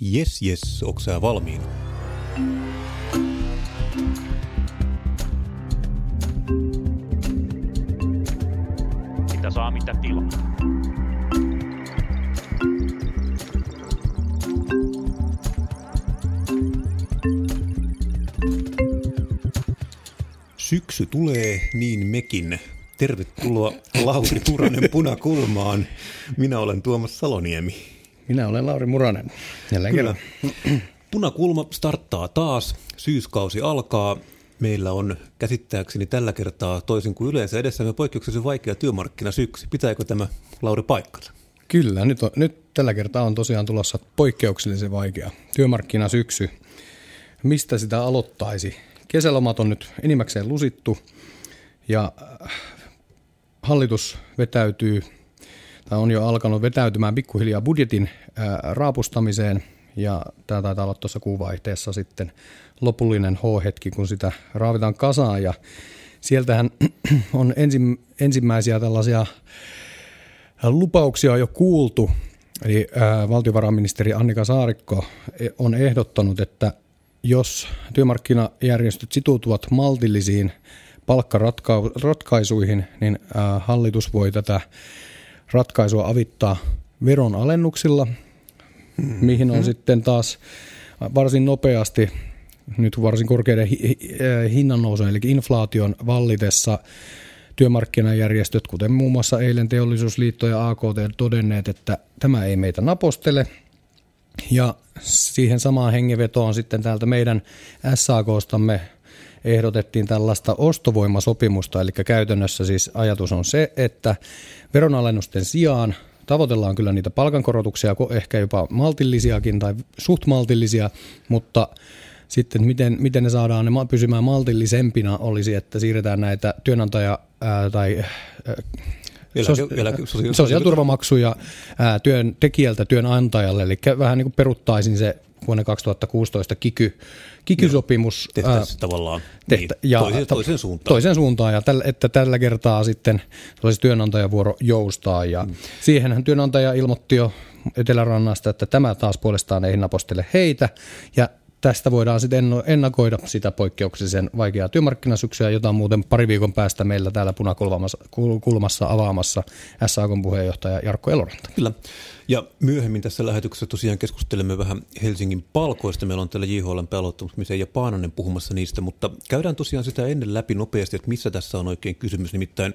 Jes, jes, onko sä valmiin? Sitä saa mitä tilaa. Syksy tulee, niin mekin. Tervetuloa Lauri Puranen punakulmaan. Minä olen Tuomas Saloniemi. Minä olen Lauri Muranen. Jälleen Kyllä. kerran. Punakulma starttaa taas. Syyskausi alkaa. Meillä on käsittääkseni tällä kertaa toisin kuin yleensä edessämme poikkeuksellisen vaikea työmarkkinasyksy. Pitääkö tämä Lauri paikkansa? Kyllä, nyt, on, nyt tällä kertaa on tosiaan tulossa poikkeuksellisen vaikea työmarkkinasyksy. Mistä sitä aloittaisi? Kesälomat on nyt enimmäkseen lusittu ja äh, hallitus vetäytyy tai on jo alkanut vetäytymään pikkuhiljaa budjetin raapustamiseen ja tämä taitaa olla tuossa kuuvaihteessa sitten lopullinen H-hetki, kun sitä raavitaan kasaan ja sieltähän on ensim, ensimmäisiä tällaisia lupauksia jo kuultu. Eli ää, valtiovarainministeri Annika Saarikko e- on ehdottanut, että jos työmarkkinajärjestöt sitoutuvat maltillisiin palkkaratkaisuihin, niin ää, hallitus voi tätä ratkaisua avittaa veronalennuksilla, mm-hmm. mihin on sitten taas varsin nopeasti nyt varsin korkeiden hi- hi- hinnannousujen eli inflaation vallitessa työmarkkinajärjestöt, kuten muun muassa eilen teollisuusliitto ja AKT todenneet, että tämä ei meitä napostele. Ja siihen samaan hengenvetoon sitten täältä meidän SAKstamme ehdotettiin tällaista ostovoimasopimusta, eli käytännössä siis ajatus on se, että veronalennusten sijaan tavoitellaan kyllä niitä palkankorotuksia, ehkä jopa maltillisiakin tai suht maltillisia, mutta sitten miten, miten ne saadaan ne pysymään maltillisempina olisi, että siirretään näitä työnantaja- ää, tai ää, sos, sosiaaliturvamaksuja ää, työntekijältä työnantajalle, eli vähän niin kuin peruttaisin se vuonna 2016 kiky, kiky-sopimus. Tehtäisiin tavallaan tehtä, niin, ja toiseen, toiseen suuntaan. Toiseen suuntaan, ja täl, että tällä kertaa sitten olisi työnantajavuoro joustaa, ja mm. siihenhän työnantaja ilmoitti jo Etelärannasta, että tämä taas puolestaan ei napostele heitä, ja tästä voidaan sitten ennakoida sitä poikkeuksellisen vaikeaa työmarkkinasyksyä, jota muuten pari viikon päästä meillä täällä punakulmassa avaamassa SAKn puheenjohtaja Jarkko Eloranta. Kyllä. Ja myöhemmin tässä lähetyksessä tosiaan keskustelemme vähän Helsingin palkoista. Meillä on täällä JHLn pääluottamisen ja Paananen puhumassa niistä, mutta käydään tosiaan sitä ennen läpi nopeasti, että missä tässä on oikein kysymys. Nimittäin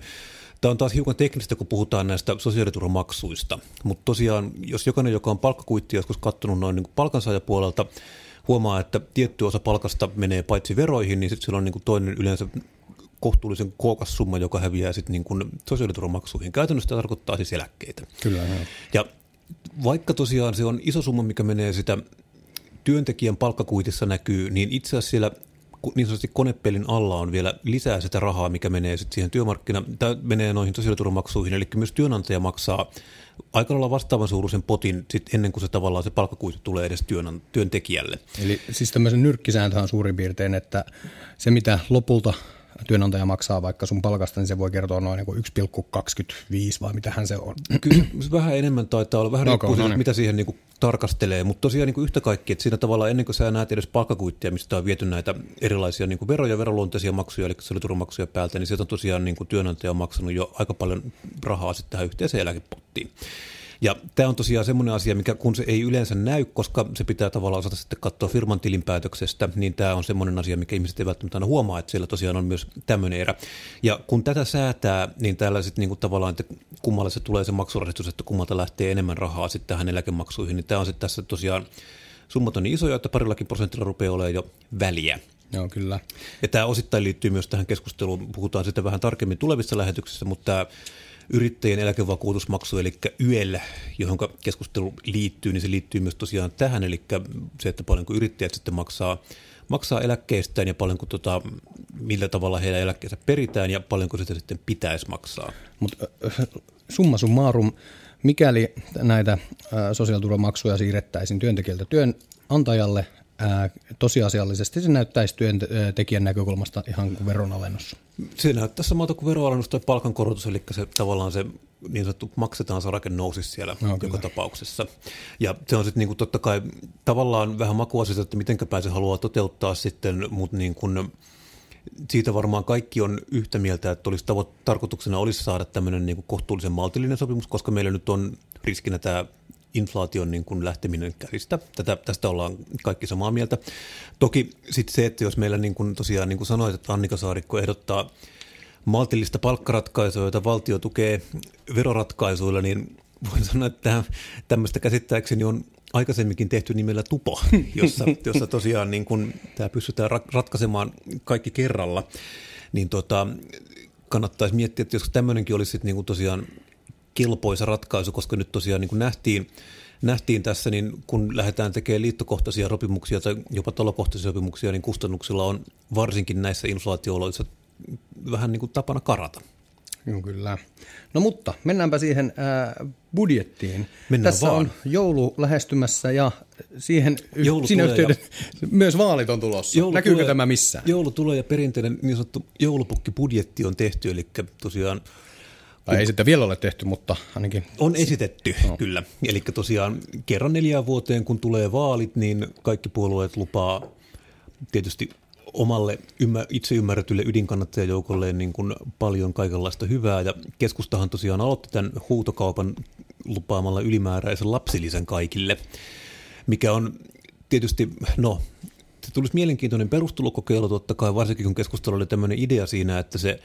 Tämä on taas hiukan teknistä, kun puhutaan näistä sosiaaliturvamaksuista, mutta tosiaan, jos jokainen, joka on palkkakuitti joskus katsonut noin niin palkansaajapuolelta, huomaa, että tietty osa palkasta menee paitsi veroihin, niin sitten siellä on niin kuin toinen yleensä kohtuullisen kookas summa, joka häviää sitten niin kuin sosiaaliturvamaksuihin. Käytännössä tämä tarkoittaa siis eläkkeitä. Kyllä. Jo. Ja vaikka tosiaan se on iso summa, mikä menee sitä työntekijän palkkakuitissa näkyy, niin itse asiassa siellä niin sanotusti konepelin alla on vielä lisää sitä rahaa, mikä menee sitten siihen työmarkkina, tai menee noihin sosiaaliturvamaksuihin, eli myös työnantaja maksaa aika lailla vastaavan suuruisen potin sit ennen kuin se tavallaan se palkkakuitu tulee edes työn, työntekijälle. Eli siis tämmöisen nyrkkisääntö on suurin piirtein, että se mitä lopulta työnantaja maksaa vaikka sun palkasta, niin se voi kertoa noin niin 1,25 vai mitähän se on? Kyllä vähän enemmän taitaa olla, vähän okay, riippuu no niin. mitä siihen niin kuin tarkastelee, mutta tosiaan niin kuin yhtä kaikki, että siinä tavalla ennen kuin sä näet edes palkkakuittia, mistä on viety näitä erilaisia niin kuin veroja, veroluonteisia maksuja, eli sosiaaliturvamaksuja päältä, niin sieltä on tosiaan niin kuin työnantaja on maksanut jo aika paljon rahaa sitten tähän yhteiseen eläkepottiin. Ja tämä on tosiaan semmoinen asia, mikä kun se ei yleensä näy, koska se pitää tavallaan osata sitten katsoa firman tilinpäätöksestä, niin tämä on semmoinen asia, mikä ihmiset ei välttämättä aina huomaa, että siellä tosiaan on myös tämmöinen erä. Ja kun tätä säätää, niin täällä sitten niinku tavallaan, että kummalle se tulee se maksurasitus, että kummalta lähtee enemmän rahaa sitten tähän eläkemaksuihin, niin tämä on sitten tässä tosiaan summat on niin isoja, että parillakin prosentilla rupeaa olemaan jo väliä. Joo, kyllä. Ja tämä osittain liittyy myös tähän keskusteluun, puhutaan sitten vähän tarkemmin tulevissa lähetyksissä, mutta tämä yrittäjien eläkevakuutusmaksu, eli YEL, johon keskustelu liittyy, niin se liittyy myös tosiaan tähän, eli se, että paljonko yrittäjät sitten maksaa, maksaa eläkkeistään ja paljonko tota, millä tavalla heidän eläkkeensä peritään ja paljonko sitä sitten pitäisi maksaa. Mutta summa summarum, mikäli näitä sosiaaliturvamaksuja siirrettäisiin työntekijältä työnantajalle, tosiasiallisesti se näyttäisi työntekijän näkökulmasta ihan kuin veronalennus. Se näyttää samalta kuin veroalennus tai palkankorotus, eli se tavallaan se niin sanottu maksetaan sarake nousisi siellä no, joka kyllä. tapauksessa. Ja se on sitten niin kuin totta kai tavallaan vähän makuasia, että miten se haluaa toteuttaa sitten, mutta niin kuin, siitä varmaan kaikki on yhtä mieltä, että olisi tavo- tarkoituksena olisi saada tämmöinen niin kohtuullisen maltillinen sopimus, koska meillä nyt on riskinä tämä inflaation niin kuin lähteminen käsistä. Tätä, tästä ollaan kaikki samaa mieltä. Toki sitten se, että jos meillä niin kuin tosiaan niin kuin sanoit, että Annika Saarikko ehdottaa maltillista palkkaratkaisua, jota valtio tukee veroratkaisuilla, niin voin sanoa, että tämmöistä käsittääkseni on aikaisemminkin tehty nimellä tupo, jossa, jossa tosiaan niin kun tämä pystytään ratkaisemaan kaikki kerralla, niin tota, kannattaisi miettiä, että jos tämmöinenkin olisi niin kuin tosiaan kelpoisa ratkaisu, koska nyt tosiaan niin kuin nähtiin, nähtiin tässä, niin kun lähdetään tekemään liittokohtaisia sopimuksia tai jopa talokohtaisia sopimuksia, niin kustannuksilla on varsinkin näissä inflaatiooloissa vähän niin kuin tapana karata. Kyllä. No mutta mennäänpä siihen ää, budjettiin. Mennään Tässä vaan. on joulu lähestymässä ja siihen joulu siinä yhteyden ja... myös vaalit on tulossa. Joulu Näkyykö tulee, tämä missään? Joulu tulee ja perinteinen niin sanottu joulupukkibudjetti on tehty, eli tosiaan tai ei sitä vielä ole tehty, mutta ainakin... On esitetty, no. kyllä. Eli tosiaan kerran neljään vuoteen, kun tulee vaalit, niin kaikki puolueet lupaa tietysti omalle ymmär, itse ymmärretylle ydinkannattajajoukolleen niin kuin paljon kaikenlaista hyvää. Ja keskustahan tosiaan aloitti tämän huutokaupan lupaamalla ylimääräisen lapsilisen kaikille, mikä on tietysti, no, se tulisi mielenkiintoinen perustulokokeilu totta kai, varsinkin kun keskustelu oli tämmöinen idea siinä, että se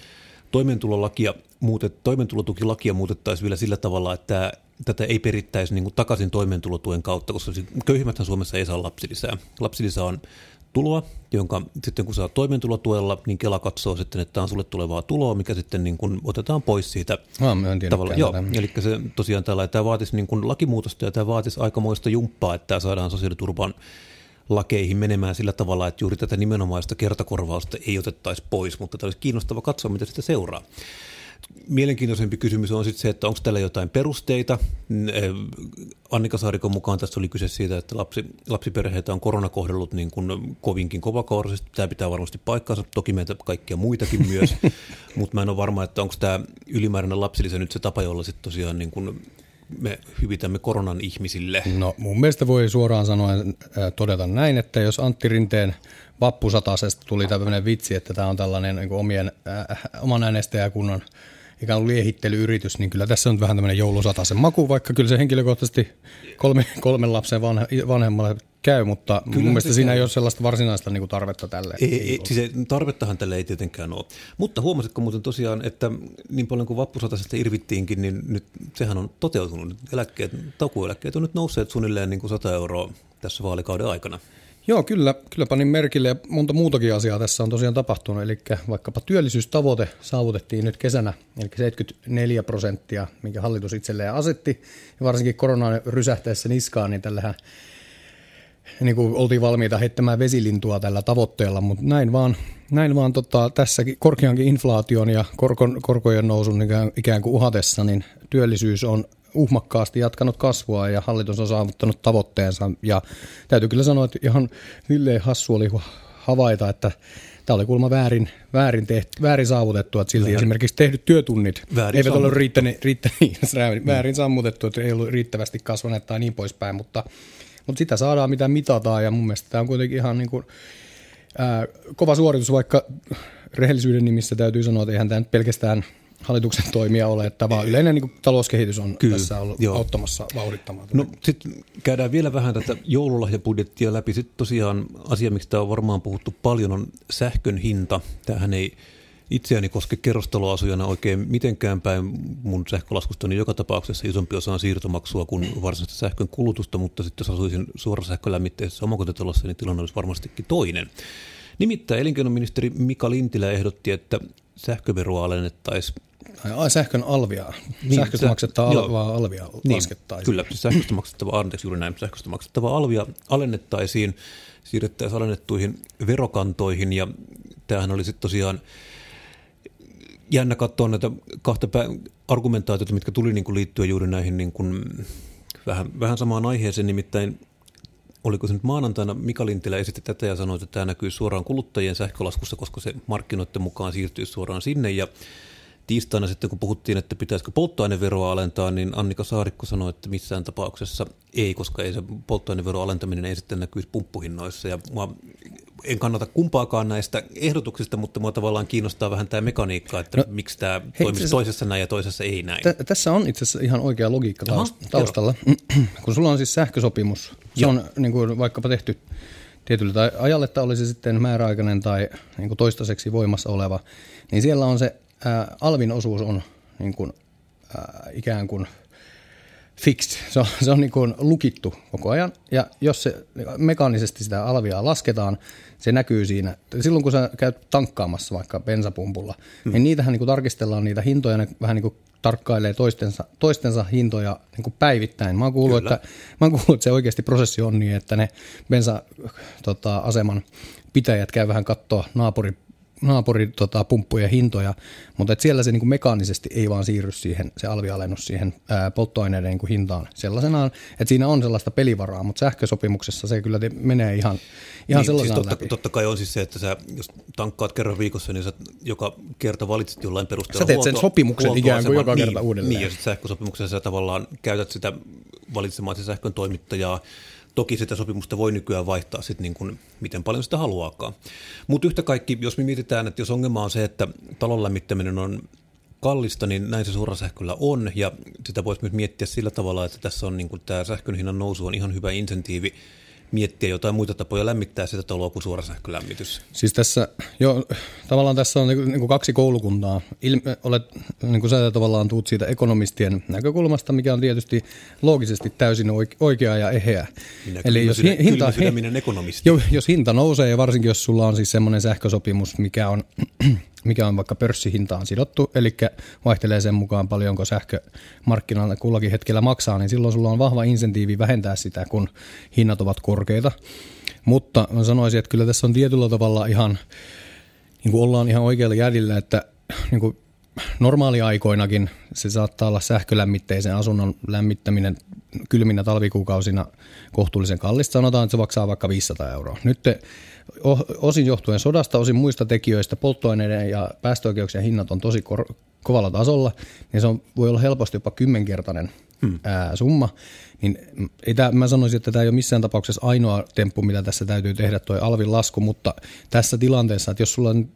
toimeentulolakia muutet, toimeentulotukilakia muutettaisiin vielä sillä tavalla, että tätä ei perittäisi niin kuin takaisin toimeentulotuen kautta, koska köyhimmäthän Suomessa ei saa lapsilisää. Lapsilisä on tuloa, jonka sitten kun saa toimeentulotuella, niin Kela katsoo sitten, että tämä on sulle tulevaa tuloa, mikä sitten niin kuin otetaan pois siitä. Mä en tavalla. Joo, eli se tosiaan tällä, tämä vaatisi niin kuin lakimuutosta ja tämä vaatisi aikamoista jumppaa, että tämä saadaan sosiaaliturvan lakeihin menemään sillä tavalla, että juuri tätä nimenomaista kertakorvausta ei otettaisi pois, mutta tämä olisi kiinnostava katsoa, mitä sitä seuraa. Mielenkiintoisempi kysymys on sitten se, että onko tällä jotain perusteita. Eh, Annika Saarikon mukaan tässä oli kyse siitä, että lapsi, lapsiperheitä on korona kohdellut niin kuin kovinkin kovakouraisesti. Tämä pitää varmasti paikkaansa, toki meitä kaikkia muitakin myös, mutta mä en ole varma, että onko tämä ylimääräinen lapsilisä nyt se tapa, jolla sitten tosiaan niin kuin me hyvitämme koronan ihmisille? No mun mielestä voi suoraan sanoa todeta näin, että jos Antti Rinteen vappusatasesta tuli tämmöinen vitsi, että tämä on tällainen niin omien, äh, oman äänestäjäkunnan ikään kuin liehittelyyritys, niin kyllä tässä on vähän tämmöinen joulusataisen maku, vaikka kyllä se henkilökohtaisesti kolme, kolmen lapsen vanhe, vanhemmalle käy, mutta kyllä mun mielestä siinä käy. ei ole sellaista varsinaista niin kuin tarvetta tälle. Ei, ei, siis tarvettahan tälle ei tietenkään ole. Mutta huomasitko muuten tosiaan, että niin paljon kuin vappusatasesta irvittiinkin, niin nyt sehän on toteutunut. Eläkkeet, takueläkkeet on nyt nousseet suunnilleen niin kuin 100 euroa tässä vaalikauden aikana. Joo, kyllä, kyllä panin merkille ja monta muutakin asiaa tässä on tosiaan tapahtunut. Eli vaikkapa työllisyystavoite saavutettiin nyt kesänä, eli 74 prosenttia, minkä hallitus itselleen asetti. Ja varsinkin koronan rysähteessä niskaan, niin tällähän niin kuin oltiin valmiita heittämään vesilintua tällä tavoitteella, mutta näin vaan, näin vaan tota, tässäkin korkeankin inflaation ja korkon, korkojen nousun ikään, ikään kuin uhatessa, niin työllisyys on uhmakkaasti jatkanut kasvua ja hallitus on saavuttanut tavoitteensa. Ja täytyy kyllä sanoa, että ihan silleen hassu oli havaita, että tämä oli kuulemma väärin, väärin, tehty, väärin saavutettu, että silti väärin. esimerkiksi tehdyt työtunnit väärin eivät ole riittäneet, riittäneet väärin sammutettu, että ei ollut riittävästi kasvaneet tai niin poispäin, mutta, mutta sitä saadaan mitä mitataan ja mun mielestä tämä on kuitenkin ihan niin kuin, ää, kova suoritus, vaikka rehellisyyden nimissä täytyy sanoa, että eihän tämä nyt pelkästään – hallituksen toimia ole, että vaan yleinen niin talouskehitys on Kyllä, tässä ollut joo. auttamassa vauhdittamaan. No sitten käydään vielä vähän tätä joululahjabudjettia läpi. Sitten tosiaan asia, miksi tämä on varmaan puhuttu paljon, on sähkön hinta. Tämähän ei itseäni koske kerrostaloasujana oikein mitenkään päin mun sähkölaskustani joka tapauksessa isompi osa on siirtomaksua kuin varsinaista sähkön kulutusta, mutta sitten jos asuisin suorasähkölämmitteisessä omakotitalossa, niin tilanne olisi varmastikin toinen. Nimittäin elinkeinoministeri Mika Lintilä ehdotti, että sähköveroa alennettaisiin. Ai sähkön alvia, niin, sähköstä maksettavaa alvia, alvia niin, laskettaisiin. Kyllä, sähköstä maksettavaa, anteeksi juuri näin, sähköstä maksettavaa alvia alennettaisiin, siirrettäisiin alennettuihin verokantoihin ja tämähän oli sitten tosiaan jännä katsoa näitä kahta argumentaatiota, mitkä tuli niin kuin liittyä juuri näihin niin kuin vähän, vähän samaan aiheeseen, nimittäin oliko se nyt maanantaina? Mika Lintilä esitti tätä ja sanoi, että tämä näkyy suoraan kuluttajien sähkölaskussa, koska se markkinoiden mukaan siirtyy suoraan sinne. Ja tiistaina sitten, kun puhuttiin, että pitäisikö polttoaineveroa alentaa, niin Annika Saarikko sanoi, että missään tapauksessa ei, koska ei se polttoaineveron alentaminen ei sitten näkyisi pumppuhinnoissa. Ja mua, en kannata kumpaakaan näistä ehdotuksista, mutta mua tavallaan kiinnostaa vähän tämä mekaniikka, että no, miksi tämä hei, toimisi toisessa näin ja toisessa ei näin. T- tässä on itse asiassa ihan oikea logiikka Aha, taustalla. kun sulla on siis sähkösopimus, se Joo. on niin kuin vaikkapa tehty tietyllä tai ajalle, että olisi sitten määräaikainen tai niin kuin toistaiseksi voimassa oleva, niin siellä on se ää, alvin osuus on niin kuin, ää, ikään kuin fixed, se on, se on niin kuin lukittu koko ajan, ja jos se mekaanisesti sitä alvia lasketaan, se näkyy siinä. Silloin kun sä käyt tankkaamassa vaikka bensapumpulla, hmm. niin niitähän niin kuin tarkistellaan niitä hintoja, ne vähän niin kuin tarkkailee toistensa, toistensa hintoja niin kuin päivittäin. Mä oon, kuullut, että, mä oon kuullut, että se oikeasti prosessi on niin, että ne bensa-aseman tota, pitäjät käy vähän katsoa naapurin naapurin tota, pumppujen hintoja, mutta et siellä se niin kuin mekaanisesti ei vaan siirry siihen, se alvialennus siihen ää, polttoaineiden niin kuin hintaan sellaisenaan, että siinä on sellaista pelivaraa, mutta sähkösopimuksessa se kyllä menee ihan, ihan niin, siis totta, läpi. totta kai on siis se, että sä, jos tankkaat kerran viikossa, niin sä joka kerta valitset jollain perusteella Sä teet sen sopimuksen ikään kuin joka kerta niin, uudelleen. Niin, ja sitten sähkösopimuksessa sä tavallaan käytät sitä valitsemaan sähkön toimittajaa, Toki sitä sopimusta voi nykyään vaihtaa sitten niin kuin, miten paljon sitä haluaakaan. Mutta yhtä kaikki, jos me mietitään, että jos ongelma on se, että talon lämmittäminen on kallista, niin näin se suorasähköllä on, ja sitä voisi myös miettiä sillä tavalla, että tässä on niin kuin, tämä sähkön hinnan nousu on ihan hyvä insentiivi miettiä jotain muita tapoja lämmittää sitä taloa kuin suorasähkölämmitys. Siis tässä, jo, tavallaan tässä on niin kuin kaksi koulukuntaa. Ilme, olet, niin kuin sä tavallaan tuut siitä ekonomistien näkökulmasta, mikä on tietysti loogisesti täysin oikea ja eheä. Minä Eli jos, hinta, he, ekonomisti. Jo, jos hinta nousee ja varsinkin jos sulla on siis semmoinen sähkösopimus, mikä on mikä on vaikka pörssihintaan sidottu, eli vaihtelee sen mukaan paljonko sähkö markkinoilla kullakin hetkellä maksaa, niin silloin sulla on vahva insentiivi vähentää sitä, kun hinnat ovat korkeita. Mutta mä sanoisin, että kyllä tässä on tietyllä tavalla ihan, niin kuin ollaan ihan oikealla jäljellä, että niin kuin normaaliaikoinakin se saattaa olla sähkölämmitteisen asunnon lämmittäminen kylminä talvikuukausina kohtuullisen kallista. Sanotaan, että se maksaa vaikka 500 euroa. Nyt osin johtuen sodasta, osin muista tekijöistä, polttoaineiden ja päästöoikeuksien hinnat on tosi kor- kovalla tasolla, niin se on, voi olla helposti jopa kymmenkertainen hmm. ää, summa. Niin ei tää, mä sanoisin, että tämä ei ole missään tapauksessa ainoa temppu, mitä tässä täytyy tehdä, tuo alvin lasku, mutta tässä tilanteessa, että jos sulla on,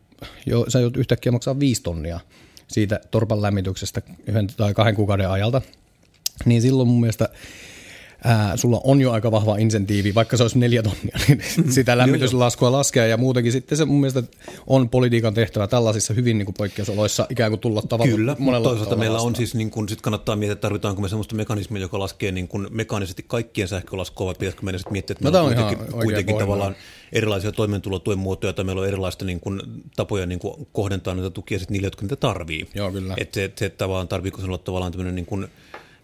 jo, sä joudut yhtäkkiä maksaa viisi tonnia siitä torpan lämmityksestä yhden tai kahden kuukauden ajalta, niin silloin mun mielestä ää, sulla on jo aika vahva insentiivi, vaikka se olisi neljä tonnia, niin sitä lämmityslaskua laskea ja muutenkin sitten se mun mielestä on politiikan tehtävä tällaisissa hyvin niin kuin poikkeusoloissa ikään kuin tulla tavalla Kyllä, monella toisaalta meillä vastaan. on siis, niin kuin, sit kannattaa miettiä, että tarvitaanko me sellaista mekanismia, joka laskee niin kuin mekaanisesti kaikkien sähkölaskua, vai pitäisikö meidän sitten miettiä, että no, meillä no, on kuitenkin, kuitenkin tavallaan erilaisia toimeentulotuen muotoja, tai meillä on erilaista niin kuin, tapoja niin kuin, kohdentaa näitä tukia sitten niille, jotka niitä tarvii. Joo, kyllä. Että se, se, tavallaan tarviiko olla tavallaan tämmöinen niin kuin,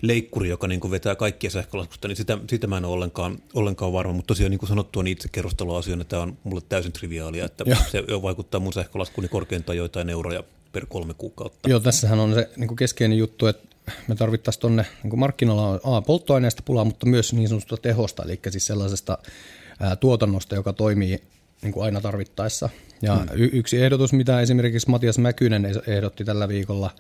leikkuri, joka niin kuin vetää kaikkia sähkölaskusta, niin sitä, sitä mä en ole ollenkaan, ollenkaan varma. Mutta tosiaan niin kuin sanottua, niin itse kerrostaloasioina tämä on mulle täysin triviaalia, että Joo. se vaikuttaa mun sähkölaskuuni korkeintaan joitain euroja per kolme kuukautta. Joo, tässähän on se niin kuin keskeinen juttu, että me tarvittaisiin tuonne niin markkinoilla on A, polttoaineesta pulaa, mutta myös niin sanotusta tehosta, eli siis sellaisesta ää, tuotannosta, joka toimii niin kuin aina tarvittaessa. Ja hmm. y- yksi ehdotus, mitä esimerkiksi Matias Mäkynen ehdotti tällä viikolla,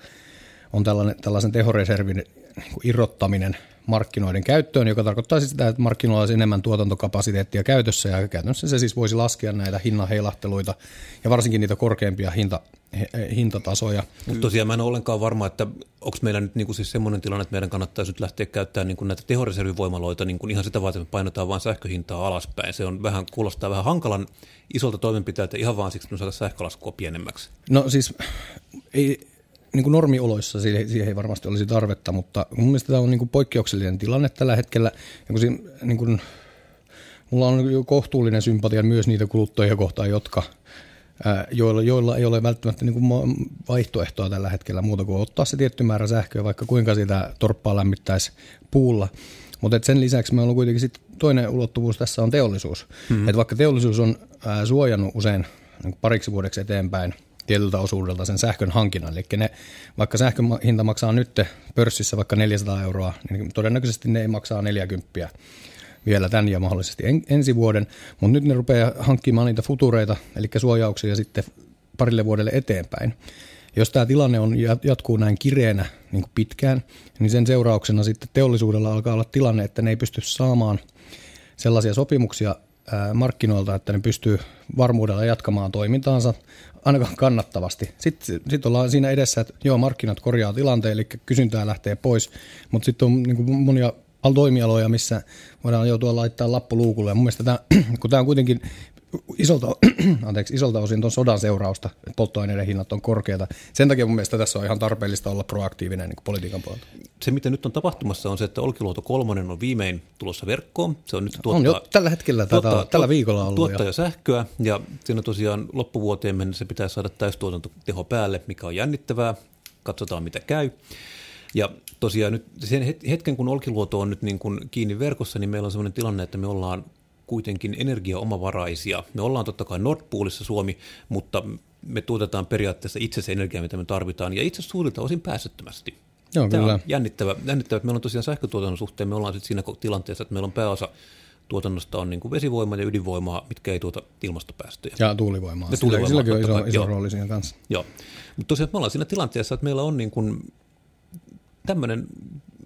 on tällainen, tällaisen tehoreservin niin irrottaminen markkinoiden käyttöön, joka tarkoittaa siis sitä, että markkinoilla olisi enemmän tuotantokapasiteettia käytössä ja käytännössä se siis voisi laskea näitä hinnanheilahteluita ja varsinkin niitä korkeampia hinta, hintatasoja. Mutta tosiaan mä en ole ollenkaan varma, että onko meillä nyt niin kuin siis semmoinen tilanne, että meidän kannattaisi nyt lähteä käyttämään niin kuin näitä tehoreservivoimaloita niin kuin ihan sitä varten, että me painotaan vain sähköhintaa alaspäin. Se on vähän, kuulostaa vähän hankalan isolta toimenpiteeltä ihan vaan siksi, että me saada sähkölaskua pienemmäksi. No siis ei, niin kuin normioloissa siihen, siihen ei varmasti olisi tarvetta, mutta mun mielestä tämä on niin kuin poikkeuksellinen tilanne tällä hetkellä. Ja kun siinä, niin kuin, mulla on kohtuullinen sympatia myös niitä kuluttajia kohtaan, jotka, joilla, joilla ei ole välttämättä niin kuin vaihtoehtoa tällä hetkellä muuta kuin ottaa se tietty määrä sähköä, vaikka kuinka sitä torppaa lämmittäisi puulla. Mutta sen lisäksi meillä on kuitenkin sit toinen ulottuvuus tässä on teollisuus. Mm-hmm. Et vaikka teollisuus on ää, suojannut usein niin pariksi vuodeksi eteenpäin – tietyltä osuudelta sen sähkön hankinnan. Eli ne, vaikka sähkön hinta maksaa nyt pörssissä vaikka 400 euroa, niin todennäköisesti ne ei maksaa 40 vielä tämän ja mahdollisesti en, ensi vuoden, mutta nyt ne rupeaa hankkimaan niitä futureita, eli suojauksia sitten parille vuodelle eteenpäin. Jos tämä tilanne on, jatkuu näin kireänä niin kuin pitkään, niin sen seurauksena sitten teollisuudella alkaa olla tilanne, että ne ei pysty saamaan sellaisia sopimuksia markkinoilta, että ne pystyy varmuudella jatkamaan toimintaansa ainakaan kannattavasti. Sitten sit ollaan siinä edessä, että joo, markkinat korjaa tilanteen, eli kysyntää lähtee pois, mutta sitten on niin kuin monia toimialoja, missä voidaan joutua laittaa lappu luukulle. Ja mun mielestä tämä, kun tämä on kuitenkin isolta, anteeksi, isolta osin tuon sodan seurausta, että polttoaineiden hinnat on korkeita. Sen takia mun mielestä tässä on ihan tarpeellista olla proaktiivinen niin politiikan puolelta. Se, mitä nyt on tapahtumassa, on se, että Olkiluoto kolmonen on viimein tulossa verkkoon. Se on nyt tuottaa, on jo tällä hetkellä, tuottaa, tätä, tällä viikolla ollut Tuottaa jo sähköä, ja siinä tosiaan loppuvuoteen mennessä pitää saada täystuotantoteho päälle, mikä on jännittävää. Katsotaan, mitä käy. Ja tosiaan nyt sen hetken, kun Olkiluoto on nyt niin kuin kiinni verkossa, niin meillä on sellainen tilanne, että me ollaan kuitenkin energiaomavaraisia. Me ollaan totta kai Nordpoolissa Suomi, mutta me tuotetaan periaatteessa itse se energia, mitä me tarvitaan, ja itse suurilta osin päästöttömästi. Joo, Tämä kyllä. on jännittävä, jännittävä. Meillä on tosiaan sähkötuotannon suhteen, me ollaan sitten siinä tilanteessa, että meillä on pääosa tuotannosta on niin kuin vesivoima ja ydinvoimaa, mitkä ei tuota ilmastopäästöjä. Ja tuulivoimaa. Ja tuulivoimaa Silläkin on iso, iso rooli siinä kanssa. Joo, mutta tosiaan me ollaan siinä tilanteessa, että meillä on niin kuin tämmöinen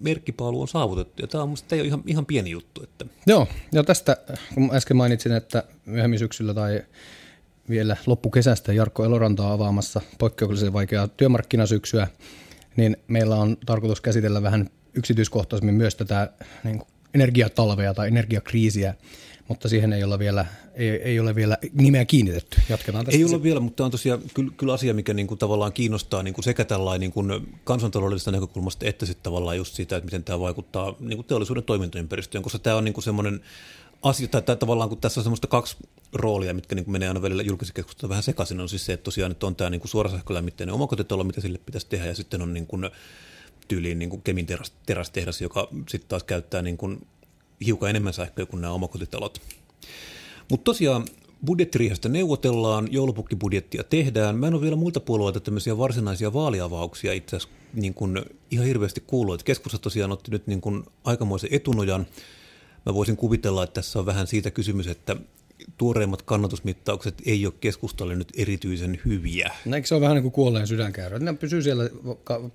merkkipaalu on saavutettu, ja tämä on minusta ei ole ihan, ihan pieni juttu. Että. Joo, ja tästä, kun äsken mainitsin, että myöhemmin syksyllä tai vielä loppukesästä Jarkko Eloranta on avaamassa poikkeuksellisen vaikeaa työmarkkinasyksyä, niin meillä on tarkoitus käsitellä vähän yksityiskohtaisemmin myös tätä niin energiatalvea tai energiakriisiä, mutta siihen ei ole vielä, ei, ei ole vielä nimeä kiinnitetty. Jatketaan tästä. Ei ole vielä, mutta on tosiaan kyllä, kyllä asia, mikä niin kuin tavallaan kiinnostaa niin kuin sekä tällainen niin kuin kansantaloudellisesta näkökulmasta, että sitten tavallaan just siitä, että miten tämä vaikuttaa niin kuin teollisuuden toimintaympäristöön, koska tämä on niin kuin semmoinen asia, tai, tai tavallaan kun tässä on semmoista kaksi roolia, mitkä niin menee aina välillä julkisessa keskustelussa vähän sekaisin, on siis se, että tosiaan että on tämä niin suorasähkölämmitteinen omakotitalo, mitä sille pitäisi tehdä, ja sitten on niin kuin tyyliin niin kuin Kemin teräs, terästehdas, joka sitten taas käyttää niin kuin hiukan enemmän sähköä kuin nämä omakotitalot. Mutta tosiaan budjettiriihestä neuvotellaan, joulupukkibudjettia tehdään. Mä en ole vielä muilta puolueilta tämmöisiä varsinaisia vaaliavauksia itse asiassa niin kuin ihan hirveästi kuullut. Keskusta tosiaan otti nyt niin kuin aikamoisen etunojan. Mä voisin kuvitella, että tässä on vähän siitä kysymys, että tuoreimmat kannatusmittaukset ei ole keskustalle nyt erityisen hyviä. No eikö se ole vähän niin kuin kuolleen sydänkäyrä? Ne pysyy siellä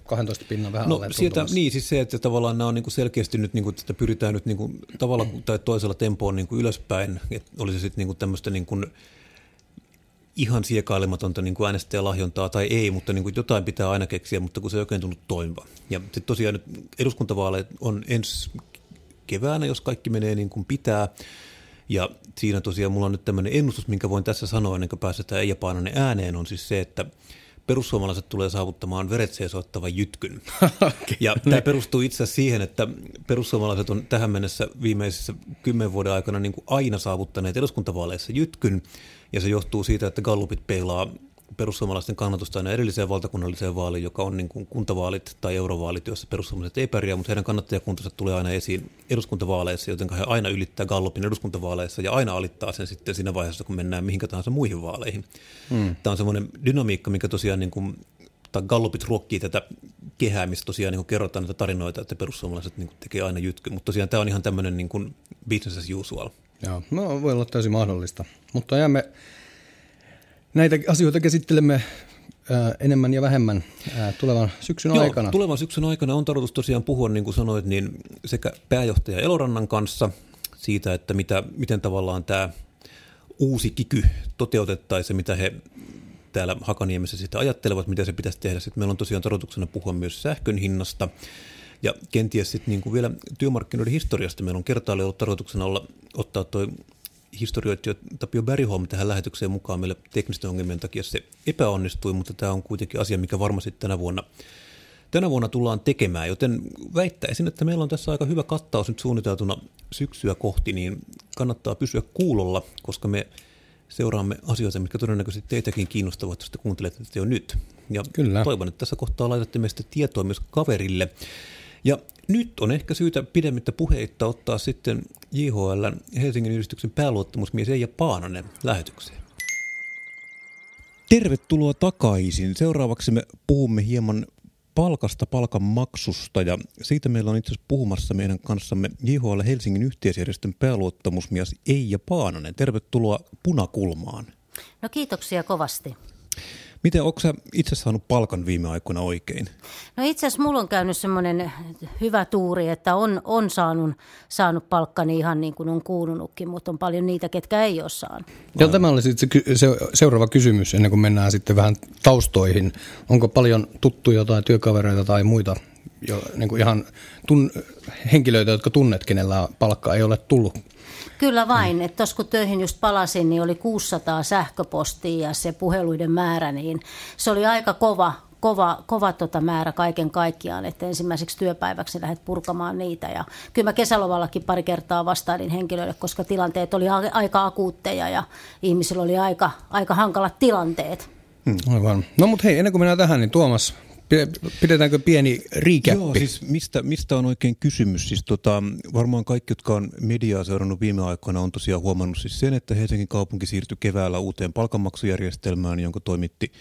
12 pinnan vähän no, sieltä, Niin, siis se, että tavallaan nämä on niin kuin selkeästi nyt, niin kuin, että pyritään nyt niin kuin, tavalla tai toisella tempoon niin kuin ylöspäin, että olisi sitten niin kuin tämmöistä niin kuin, ihan siekailematonta niin kuin äänestäjälahjontaa tai ei, mutta niin kuin jotain pitää aina keksiä, mutta kun se ei oikein tullut toimiva. Ja sitten tosiaan nyt eduskuntavaaleet on ensi keväänä, jos kaikki menee niin kuin pitää, ja siinä tosiaan mulla on nyt tämmöinen ennustus, minkä voin tässä sanoa ennen kuin päästetään Eija Paananen ääneen, on siis se, että perussuomalaiset tulee saavuttamaan veret seisoittavan jytkyn. okay. Ja tämä perustuu itse asiassa siihen, että perussuomalaiset on tähän mennessä viimeisissä kymmenen vuoden aikana niin kuin aina saavuttaneet eduskuntavaaleissa jytkyn, ja se johtuu siitä, että gallupit peilaa perussuomalaisten kannatusta aina edelliseen valtakunnalliseen vaaliin, joka on niin kuin kuntavaalit tai eurovaalit, joissa perussuomalaiset ei pärjää, mutta heidän kannattajakuntansa tulee aina esiin eduskuntavaaleissa, joten he aina ylittää Gallupin eduskuntavaaleissa ja aina alittaa sen sitten siinä vaiheessa, kun mennään mihinkä tahansa muihin vaaleihin. Hmm. Tämä on semmoinen dynamiikka, mikä tosiaan niin kuin, tai Gallupit ruokkii tätä kehää, missä tosiaan niin kuin kerrotaan näitä tarinoita, että perussuomalaiset niin kuin tekee aina jytky, mutta tosiaan tämä on ihan tämmöinen niin kuin business as usual. Joo, no voi olla täysin mahdollista, mutta jäämme Näitä asioita käsittelemme enemmän ja vähemmän tulevan syksyn Joo, aikana. tulevan syksyn aikana on tarkoitus tosiaan puhua, niin kuin sanoit, niin sekä pääjohtaja Elorannan kanssa siitä, että mitä, miten tavallaan tämä uusi kiky toteutettaisiin, mitä he täällä Hakaniemessä sitä ajattelevat, mitä se pitäisi tehdä. Sitten meillä on tosiaan tarkoituksena puhua myös sähkön hinnasta ja kenties sitten niin kuin vielä työmarkkinoiden historiasta. Meillä on kertaalleen ollut tarkoituksena olla, ottaa tuo historioitsija Tapio Bergholm tähän lähetykseen mukaan. Meillä teknisten ongelmien takia se epäonnistui, mutta tämä on kuitenkin asia, mikä varmasti tänä vuonna, tänä vuonna tullaan tekemään. Joten väittäisin, että meillä on tässä aika hyvä kattaus nyt suunniteltuna syksyä kohti, niin kannattaa pysyä kuulolla, koska me seuraamme asioita, mitkä todennäköisesti teitäkin kiinnostavat, jos te kuuntelette jo nyt. Ja Kyllä. toivon, että tässä kohtaa laitatte meistä tietoa myös kaverille. Ja nyt on ehkä syytä pidemmittä puheitta ottaa sitten JHL Helsingin yhdistyksen pääluottamusmies Eija Paananen lähetykseen. Tervetuloa takaisin. Seuraavaksi me puhumme hieman palkasta, palkan maksusta ja siitä meillä on itse asiassa puhumassa meidän kanssamme JHL Helsingin yhteisjärjestön pääluottamusmies Eija Paananen. Tervetuloa Punakulmaan. No kiitoksia kovasti. Miten, onko sä itse saanut palkan viime aikoina oikein? No itse asiassa mulla on käynyt semmoinen hyvä tuuri, että on, on saanut, saanut palkkani ihan niin kuin on kuulunutkin, mutta on paljon niitä, ketkä ei ole saanut. Joo, tämä oli sitten se, se seuraava kysymys ennen kuin mennään sitten vähän taustoihin. Onko paljon tuttuja tai työkavereita tai muita jo, niin kuin ihan tun, henkilöitä, jotka tunnet, kenellä palkka ei ole tullut Kyllä vain, että tuossa kun töihin just palasin, niin oli 600 sähköpostia ja se puheluiden määrä, niin se oli aika kova, kova, kova tota määrä kaiken kaikkiaan, että ensimmäiseksi työpäiväksi lähdet purkamaan niitä. Ja kyllä mä kesälovallakin pari kertaa vastailin henkilöille, koska tilanteet oli aika akuutteja ja ihmisillä oli aika, aika hankalat tilanteet. Hmm. Aivan. No mutta hei, ennen kuin mennään tähän, niin Tuomas, Pidetäänkö pieni riikäppi? Joo, siis mistä, mistä on oikein kysymys? Siis tota, varmaan kaikki, jotka on mediaa seurannut viime aikoina, on tosiaan huomannut siis sen, että Helsingin kaupunki siirtyi keväällä uuteen palkanmaksujärjestelmään, jonka toimitti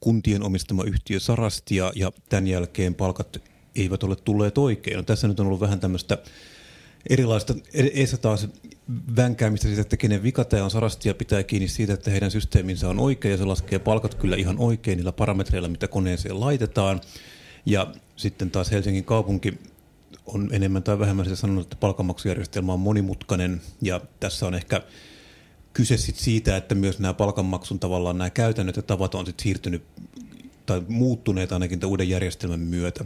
kuntien omistama yhtiö Sarastia, ja tämän jälkeen palkat eivät ole tulleet oikein. No, tässä nyt on ollut vähän tämmöistä erilaista, eessä taas vänkäämistä siitä, että kenen vika tämä on Sarastia pitää kiinni siitä, että heidän systeeminsä on oikein ja se laskee palkat kyllä ihan oikein niillä parametreilla, mitä koneeseen laitetaan. Ja sitten taas Helsingin kaupunki on enemmän tai vähemmän sitä sanonut, että palkanmaksujärjestelmä on monimutkainen ja tässä on ehkä kyse sit siitä, että myös nämä palkanmaksun tavallaan nämä käytännöt ja tavat on sit siirtynyt tai muuttuneet ainakin tämän uuden järjestelmän myötä.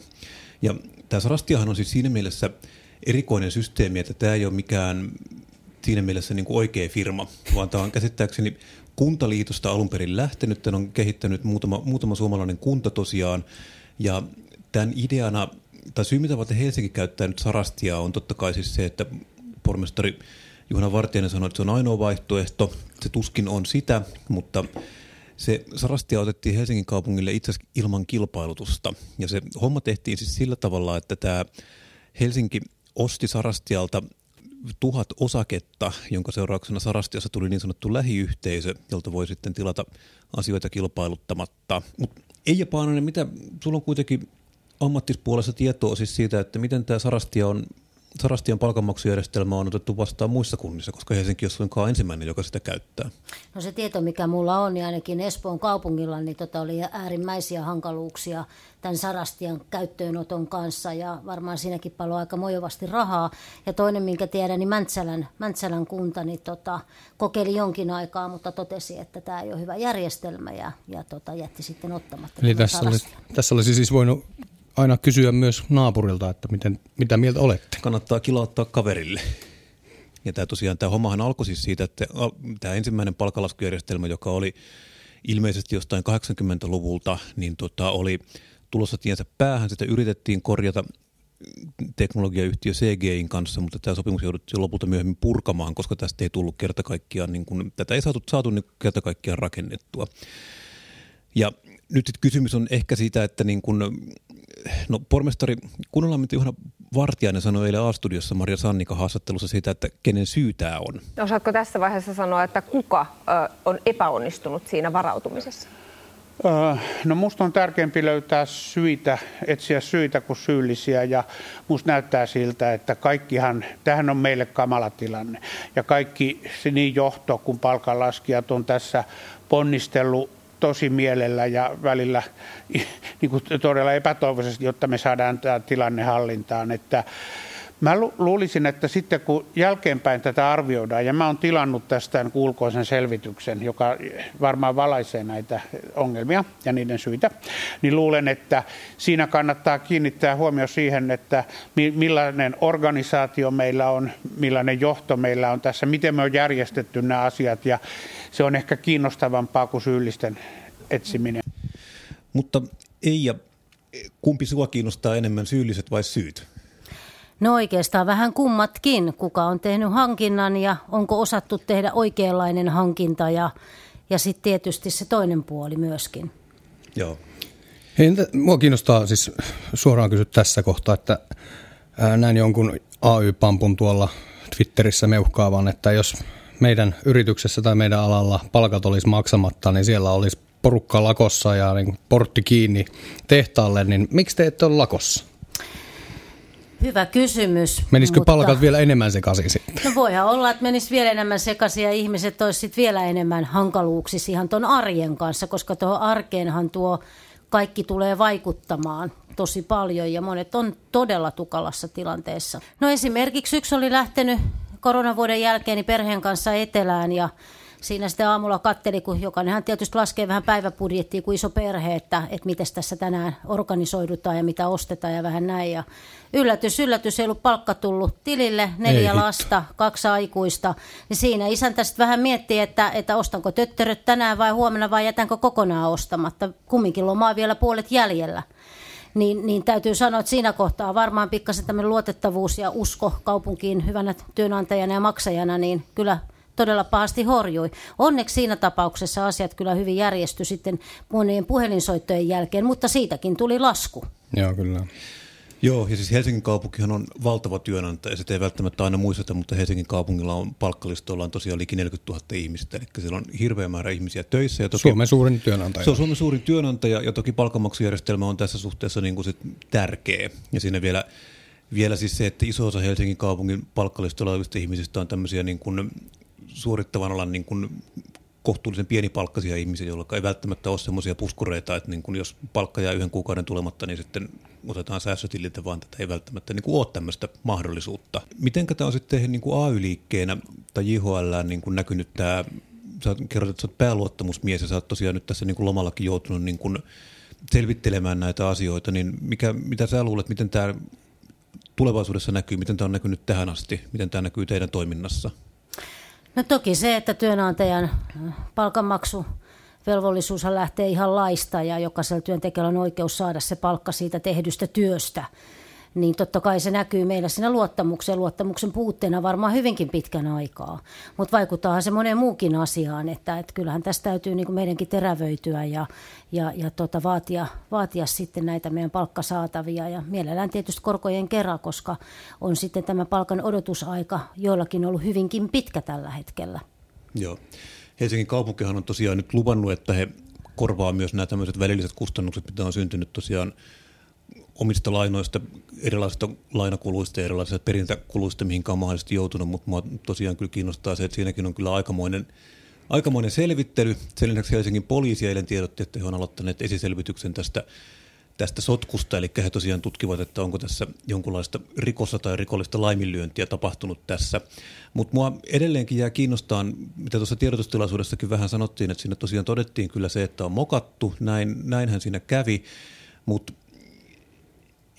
Ja tämä Sarastiahan on siis siinä mielessä erikoinen systeemi, että tämä ei ole mikään siinä mielessä niin kuin oikea firma, vaan tämä on käsittääkseni kuntaliitosta alun perin lähtenyt. Tämän on kehittänyt muutama, muutama suomalainen kunta tosiaan. Ja tämän ideana, tai syy mitä varten Helsinki käyttää nyt Sarastia on totta kai siis se, että pormestari Juhana Vartijainen sanoi, että se on ainoa vaihtoehto. Se tuskin on sitä, mutta se Sarastia otettiin Helsingin kaupungille itse asiassa ilman kilpailutusta. Ja se homma tehtiin siis sillä tavalla, että tämä Helsinki osti Sarastialta tuhat osaketta, jonka seurauksena Sarastiassa tuli niin sanottu lähiyhteisö, jolta voi sitten tilata asioita kilpailuttamatta. Mutta Eija Paananen, mitä sulla on kuitenkin ammattispuolessa tietoa siis siitä, että miten tämä Sarastia on Sarastian palkanmaksujärjestelmä on otettu vastaan muissa kunnissa, koska Helsinki on suinkaan ensimmäinen, joka sitä käyttää? No se tieto, mikä mulla on, niin ainakin Espoon kaupungilla, niin tota oli äärimmäisiä hankaluuksia tämän Sarastian käyttöönoton kanssa ja varmaan siinäkin paljon aika mojovasti rahaa. Ja toinen, minkä tiedän, niin Mäntsälän, Mäntsälän kunta niin tota, kokeili jonkin aikaa, mutta totesi, että tämä ei ole hyvä järjestelmä ja, ja tota, jätti sitten ottamatta. Eli tässä, oli, tässä olisi siis voinut aina kysyä myös naapurilta, että miten, mitä mieltä olette. Kannattaa kilauttaa kaverille. Ja tämä tosiaan, tämä hommahan alkoi siis siitä, että tämä ensimmäinen palkalaskujärjestelmä, joka oli ilmeisesti jostain 80-luvulta, niin tota, oli tulossa tiensä päähän. Sitä yritettiin korjata teknologiayhtiö CGIin kanssa, mutta tämä sopimus jouduttiin lopulta myöhemmin purkamaan, koska tästä ei tullut kerta kaikkiaan, niin kuin, tätä ei saatu, saatu niin kerta kaikkiaan rakennettua. Ja nyt kysymys on ehkä siitä, että niin kun, no pormestari kunnanlaaminen Juhana Vartiainen sanoi eilen A-studiossa Maria Sannika haastattelussa siitä, että kenen syy tämä on. Osaatko tässä vaiheessa sanoa, että kuka ö, on epäonnistunut siinä varautumisessa? No musta on tärkeämpi löytää syitä, etsiä syitä kuin syyllisiä ja musta näyttää siltä, että kaikkihan, tähän on meille kamala tilanne. Ja kaikki se niin johto kuin palkanlaskijat on tässä ponnistellut tosi mielellä ja välillä niin kuin todella epätoivoisesti, jotta me saadaan tämä tilanne hallintaan. Että Mä luulisin, että sitten kun jälkeenpäin tätä arvioidaan, ja mä oon tilannut tästä ulkoisen selvityksen, joka varmaan valaisee näitä ongelmia ja niiden syitä, niin luulen, että siinä kannattaa kiinnittää huomio siihen, että millainen organisaatio meillä on, millainen johto meillä on tässä, miten me on järjestetty nämä asiat, ja se on ehkä kiinnostavampaa kuin syyllisten etsiminen. Mutta Eija, kumpi sinua kiinnostaa enemmän, syylliset vai syyt? No oikeastaan vähän kummatkin, kuka on tehnyt hankinnan ja onko osattu tehdä oikeanlainen hankinta ja, ja sitten tietysti se toinen puoli myöskin. Joo. Hei, mua kiinnostaa siis suoraan kysyä tässä kohtaa, että näin jonkun AY-pampun tuolla Twitterissä meuhkaavan, että jos meidän yrityksessä tai meidän alalla palkat olisi maksamatta, niin siellä olisi porukka lakossa ja niin portti kiinni tehtaalle, niin miksi te ette ole lakossa? Hyvä kysymys. Menisikö mutta... palkat vielä enemmän sekaisin sitten? No voihan olla, että menisi vielä enemmän sekaisin ja ihmiset olisivat vielä enemmän hankaluuksissa ihan tuon arjen kanssa, koska tuohon arkeenhan tuo kaikki tulee vaikuttamaan tosi paljon ja monet on todella tukalassa tilanteessa. No esimerkiksi yksi oli lähtenyt koronavuoden jälkeen niin perheen kanssa etelään ja siinä sitten aamulla katteli, kun jokainenhan tietysti laskee vähän päiväbudjettia kuin iso perhe, että, että miten tässä tänään organisoidutaan ja mitä ostetaan ja vähän näin. Ja yllätys, yllätys, ei ollut palkka tullut tilille, neljä ei lasta, kaksi aikuista. Ja siinä isäntä sitten vähän miettii, että, että ostanko töttöröt tänään vai huomenna vai jätänkö kokonaan ostamatta. Kumminkin lomaa vielä puolet jäljellä niin, niin täytyy sanoa, että siinä kohtaa varmaan pikkasen tämmöinen luotettavuus ja usko kaupunkiin hyvänä työnantajana ja maksajana, niin kyllä todella pahasti horjui. Onneksi siinä tapauksessa asiat kyllä hyvin järjesty sitten monien puhelinsoittojen jälkeen, mutta siitäkin tuli lasku. Joo, kyllä. Joo, ja siis Helsingin kaupunkihan on valtava työnantaja, sitä ei välttämättä aina muisteta, mutta Helsingin kaupungilla on palkkalistoilla on tosiaan liki 40 000 ihmistä, eli siellä on hirveä määrä ihmisiä töissä. Ja toki, Suomen suurin työnantaja. Se on Suomen suurin työnantaja, ja toki palkanmaksujärjestelmä on tässä suhteessa niin kuin sit tärkeä. Ja siinä vielä, vielä siis se, että iso osa Helsingin kaupungin palkkalistoilla olevista ihmisistä on tämmöisiä niin kuin suorittavan alan niin kuin kohtuullisen pienipalkkaisia ihmisiä, joilla ei välttämättä ole sellaisia puskureita, että niin kun jos palkka jää yhden kuukauden tulematta, niin sitten otetaan säästötililtä, vaan tätä ei välttämättä niin ole tämmöistä mahdollisuutta. Miten tämä on sitten niin kuin AY-liikkeenä tai JHL niin kuin näkynyt tämä, sä kerrot, että sä oot pääluottamusmies ja sä oot tosiaan nyt tässä niin kuin lomallakin joutunut niin kuin selvittelemään näitä asioita, niin mikä, mitä sä luulet, miten tämä tulevaisuudessa näkyy, miten tämä on näkynyt tähän asti, miten tämä näkyy teidän toiminnassa? No toki se, että työnantajan äh, palkanmaksu velvollisuus lähtee ihan laista ja jokaisella työntekijällä on oikeus saada se palkka siitä tehdystä työstä niin totta kai se näkyy meillä siinä luottamuksen luottamuksen puutteena varmaan hyvinkin pitkän aikaa. Mutta vaikuttaa se moneen muukin asiaan, että, että kyllähän tästä täytyy niin meidänkin terävöityä ja, ja, ja tota, vaatia, vaatia sitten näitä meidän palkkasaatavia ja mielellään tietysti korkojen kerran, koska on sitten tämä palkan odotusaika joillakin ollut hyvinkin pitkä tällä hetkellä. Joo. Helsingin kaupunkihan on tosiaan nyt luvannut, että he korvaa myös nämä tämmöiset välilliset kustannukset, mitä on syntynyt tosiaan omista lainoista, erilaisista lainakuluista ja erilaisista perintäkuluista, mihin on mahdollisesti joutunut, mutta minua tosiaan kyllä kiinnostaa se, että siinäkin on kyllä aikamoinen, aikamoinen selvittely. Sen lisäksi Helsingin poliisi eilen tiedotti, että he on aloittaneet esiselvityksen tästä, tästä sotkusta, eli he tosiaan tutkivat, että onko tässä jonkunlaista rikosta tai rikollista laiminlyöntiä tapahtunut tässä. Mutta mua edelleenkin jää kiinnostaa, mitä tuossa tiedotustilaisuudessakin vähän sanottiin, että siinä tosiaan todettiin kyllä se, että on mokattu, näin, näinhän siinä kävi, mutta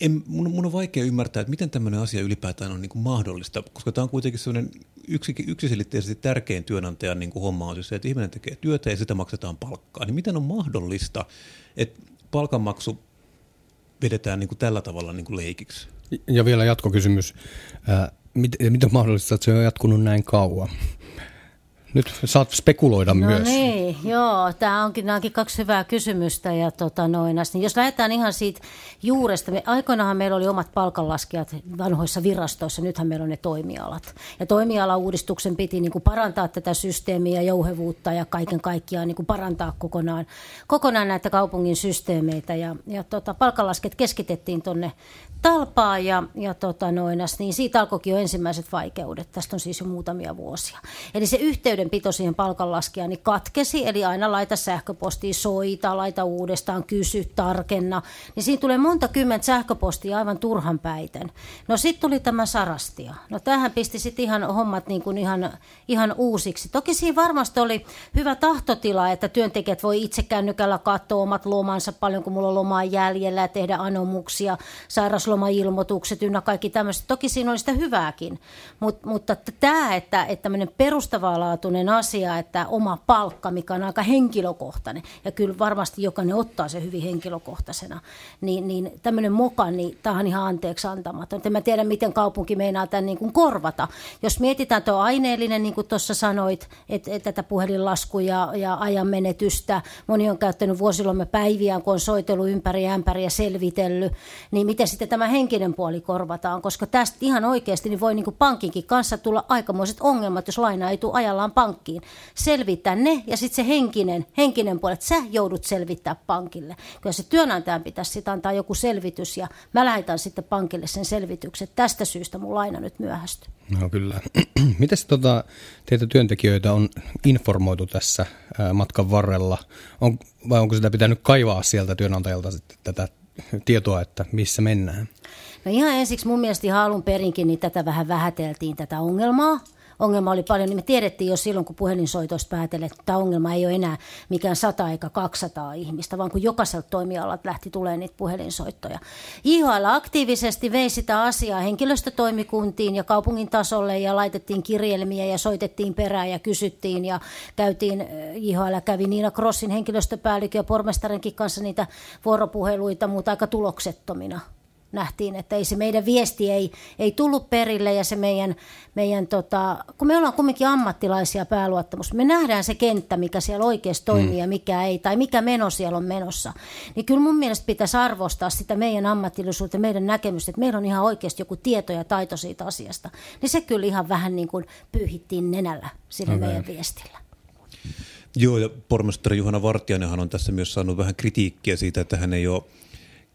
en, mun, mun on vaikea ymmärtää, että miten tämmöinen asia ylipäätään on niin kuin mahdollista, koska tämä on kuitenkin sellainen yksi, yksiselitteisesti tärkein työnantajan niin kuin homma on siis se, että ihminen tekee työtä ja sitä maksetaan palkkaa. Niin miten on mahdollista, että palkanmaksu vedetään niin kuin tällä tavalla niin kuin leikiksi? Ja vielä jatkokysymys. Äh, miten, miten on mahdollista, että se on jatkunut näin kauan? Nyt saat spekuloida no myös. niin, joo. Tämä onkin, nämä onkin kaksi hyvää kysymystä. Ja tota noin, niin jos lähdetään ihan siitä juuresta. Me, aikoinaanhan meillä oli omat palkanlaskijat vanhoissa virastoissa. Nythän meillä on ne toimialat. Ja toimialauudistuksen piti niin kuin parantaa tätä systeemiä ja jouhevuutta ja kaiken kaikkiaan niin kuin parantaa kokonaan, kokonaan näitä kaupungin systeemeitä. Ja, ja tota, palkanlasket keskitettiin tuonne talpaa ja, ja tota noin, niin siitä alkoikin jo ensimmäiset vaikeudet. Tästä on siis jo muutamia vuosia. Eli se yhteydenpito siihen palkanlaskijaan niin katkesi, eli aina laita sähköpostia, soita, laita uudestaan, kysy, tarkenna. Niin siinä tulee monta kymmentä sähköpostia aivan turhan päiten. No sitten tuli tämä sarastia. No tähän pisti sitten ihan hommat niin kuin ihan, ihan uusiksi. Toki siinä varmasti oli hyvä tahtotila, että työntekijät voi itse kännykällä katsoa omat lomansa paljon, kun mulla on lomaa jäljellä ja tehdä anomuksia, sairaus sairauslomailmoitukset ynnä kaikki tämmöiset. Toki siinä oli sitä hyvääkin, Mut, mutta tämä, että, että tämmöinen perustavanlaatuinen asia, että oma palkka, mikä on aika henkilökohtainen, ja kyllä varmasti jokainen ottaa se hyvin henkilökohtaisena, niin, niin tämmöinen moka, niin tämä on ihan anteeksi antamaton. En mä tiedä, miten kaupunki meinaa tämän niin kuin korvata. Jos mietitään tuo aineellinen, niin kuin tuossa sanoit, että, että tätä puhelinlasku ja, ja ajan menetystä, moni on käyttänyt vuosilomme päiviä, kun on soitellut ympäri ämpäri ja selvitellyt, niin miten sitten tämä henkinen puoli korvataan, koska tästä ihan oikeasti niin voi niin kuin pankinkin kanssa tulla aikamoiset ongelmat, jos laina ei tule ajallaan pankkiin. Selvitä ne ja sitten se henkinen, henkinen puoli, että sä joudut selvittää pankille. Kyllä se työnantajan pitäisi sitten antaa joku selvitys ja mä lähetän sitten pankille sen selvityksen. Tästä syystä mun laina nyt myöhästyy. No kyllä. Miten tota, teitä työntekijöitä on informoitu tässä matkan varrella? On, vai onko sitä pitänyt kaivaa sieltä työnantajalta sitten tätä tietoa, että missä mennään? No ihan ensiksi mun mielestä ihan alun perinkin niin tätä vähän vähäteltiin tätä ongelmaa. Ongelma oli paljon, niin me tiedettiin jo silloin, kun puhelinsoitoista päätelle, että tämä ongelma ei ole enää mikään 100 eikä 200 ihmistä, vaan kun jokaiselta toimialalta lähti tulee niitä puhelinsoittoja. IHL aktiivisesti vei sitä asiaa henkilöstötoimikuntiin ja kaupungin tasolle ja laitettiin kirjelmiä ja soitettiin perään ja kysyttiin ja käytiin, IHL kävi Niina Crossin henkilöstöpäällikön ja pormestarinkin kanssa niitä vuoropuheluita, mutta aika tuloksettomina nähtiin, että ei se meidän viesti ei, ei tullut perille ja se meidän, meidän tota, kun me ollaan kumminkin ammattilaisia pääluottamus, me nähdään se kenttä, mikä siellä oikeasti toimii mm. ja mikä ei, tai mikä meno siellä on menossa, niin kyllä mun mielestä pitäisi arvostaa sitä meidän ammattilaisuutta, meidän näkemystä, että meillä on ihan oikeasti joku tieto ja taito siitä asiasta, niin se kyllä ihan vähän niin kuin pyyhittiin nenällä sillä okay. meidän viestillä. Joo, ja pormestari Juhana Vartiainenhan on tässä myös saanut vähän kritiikkiä siitä, että hän ei ole